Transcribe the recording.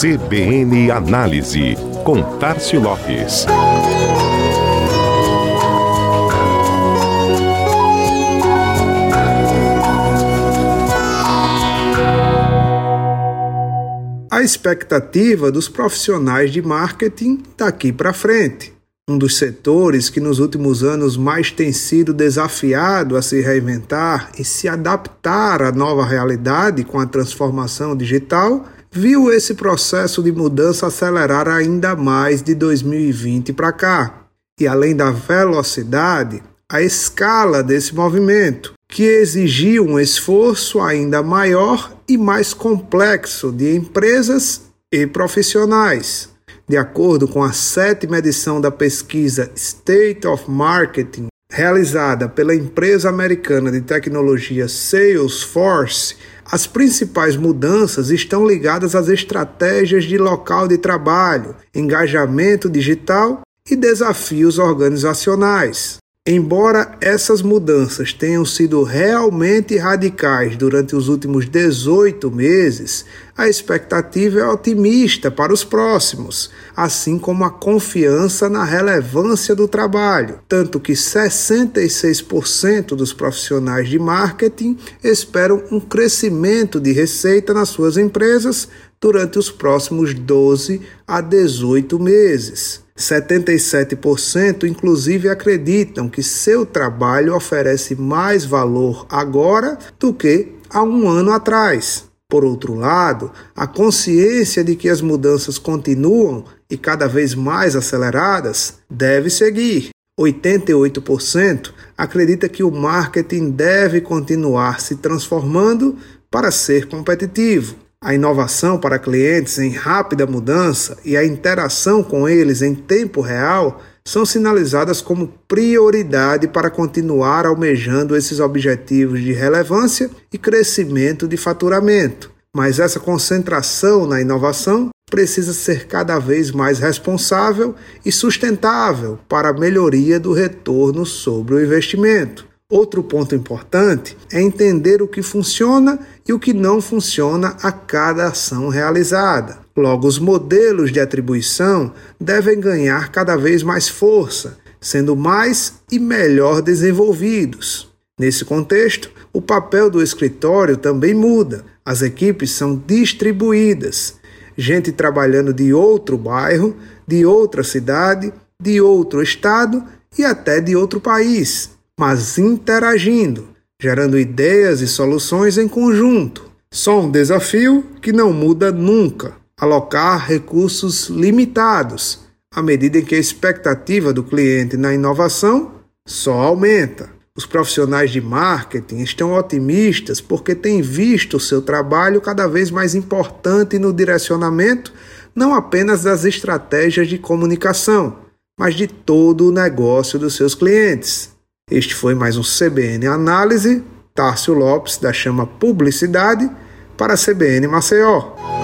CBN Análise, com Tarcio Lopes. A expectativa dos profissionais de marketing daqui para frente. Um dos setores que nos últimos anos mais tem sido desafiado a se reinventar e se adaptar à nova realidade com a transformação digital viu esse processo de mudança acelerar ainda mais de 2020 para cá. E além da velocidade, a escala desse movimento, que exigiu um esforço ainda maior e mais complexo de empresas e profissionais. De acordo com a sétima edição da pesquisa State of Marketing, realizada pela empresa americana de tecnologia Salesforce, as principais mudanças estão ligadas às estratégias de local de trabalho, engajamento digital e desafios organizacionais. Embora essas mudanças tenham sido realmente radicais durante os últimos 18 meses, a expectativa é otimista para os próximos, assim como a confiança na relevância do trabalho, tanto que 66% dos profissionais de marketing esperam um crescimento de receita nas suas empresas durante os próximos 12 a 18 meses. 77% inclusive acreditam que seu trabalho oferece mais valor agora do que há um ano atrás. Por outro lado, a consciência de que as mudanças continuam e cada vez mais aceleradas deve seguir. 88% acredita que o marketing deve continuar se transformando para ser competitivo. A inovação para clientes em rápida mudança e a interação com eles em tempo real são sinalizadas como prioridade para continuar almejando esses objetivos de relevância e crescimento de faturamento. Mas essa concentração na inovação precisa ser cada vez mais responsável e sustentável para a melhoria do retorno sobre o investimento. Outro ponto importante é entender o que funciona e o que não funciona a cada ação realizada. Logo, os modelos de atribuição devem ganhar cada vez mais força, sendo mais e melhor desenvolvidos. Nesse contexto, o papel do escritório também muda. As equipes são distribuídas. Gente trabalhando de outro bairro, de outra cidade, de outro estado e até de outro país mas interagindo, gerando ideias e soluções em conjunto. Só um desafio que não muda nunca: alocar recursos limitados, à medida em que a expectativa do cliente na inovação só aumenta. Os profissionais de marketing estão otimistas porque têm visto o seu trabalho cada vez mais importante no direcionamento não apenas das estratégias de comunicação, mas de todo o negócio dos seus clientes. Este foi mais um CBN Análise. Tárcio Lopes, da Chama Publicidade, para a CBN Maceió.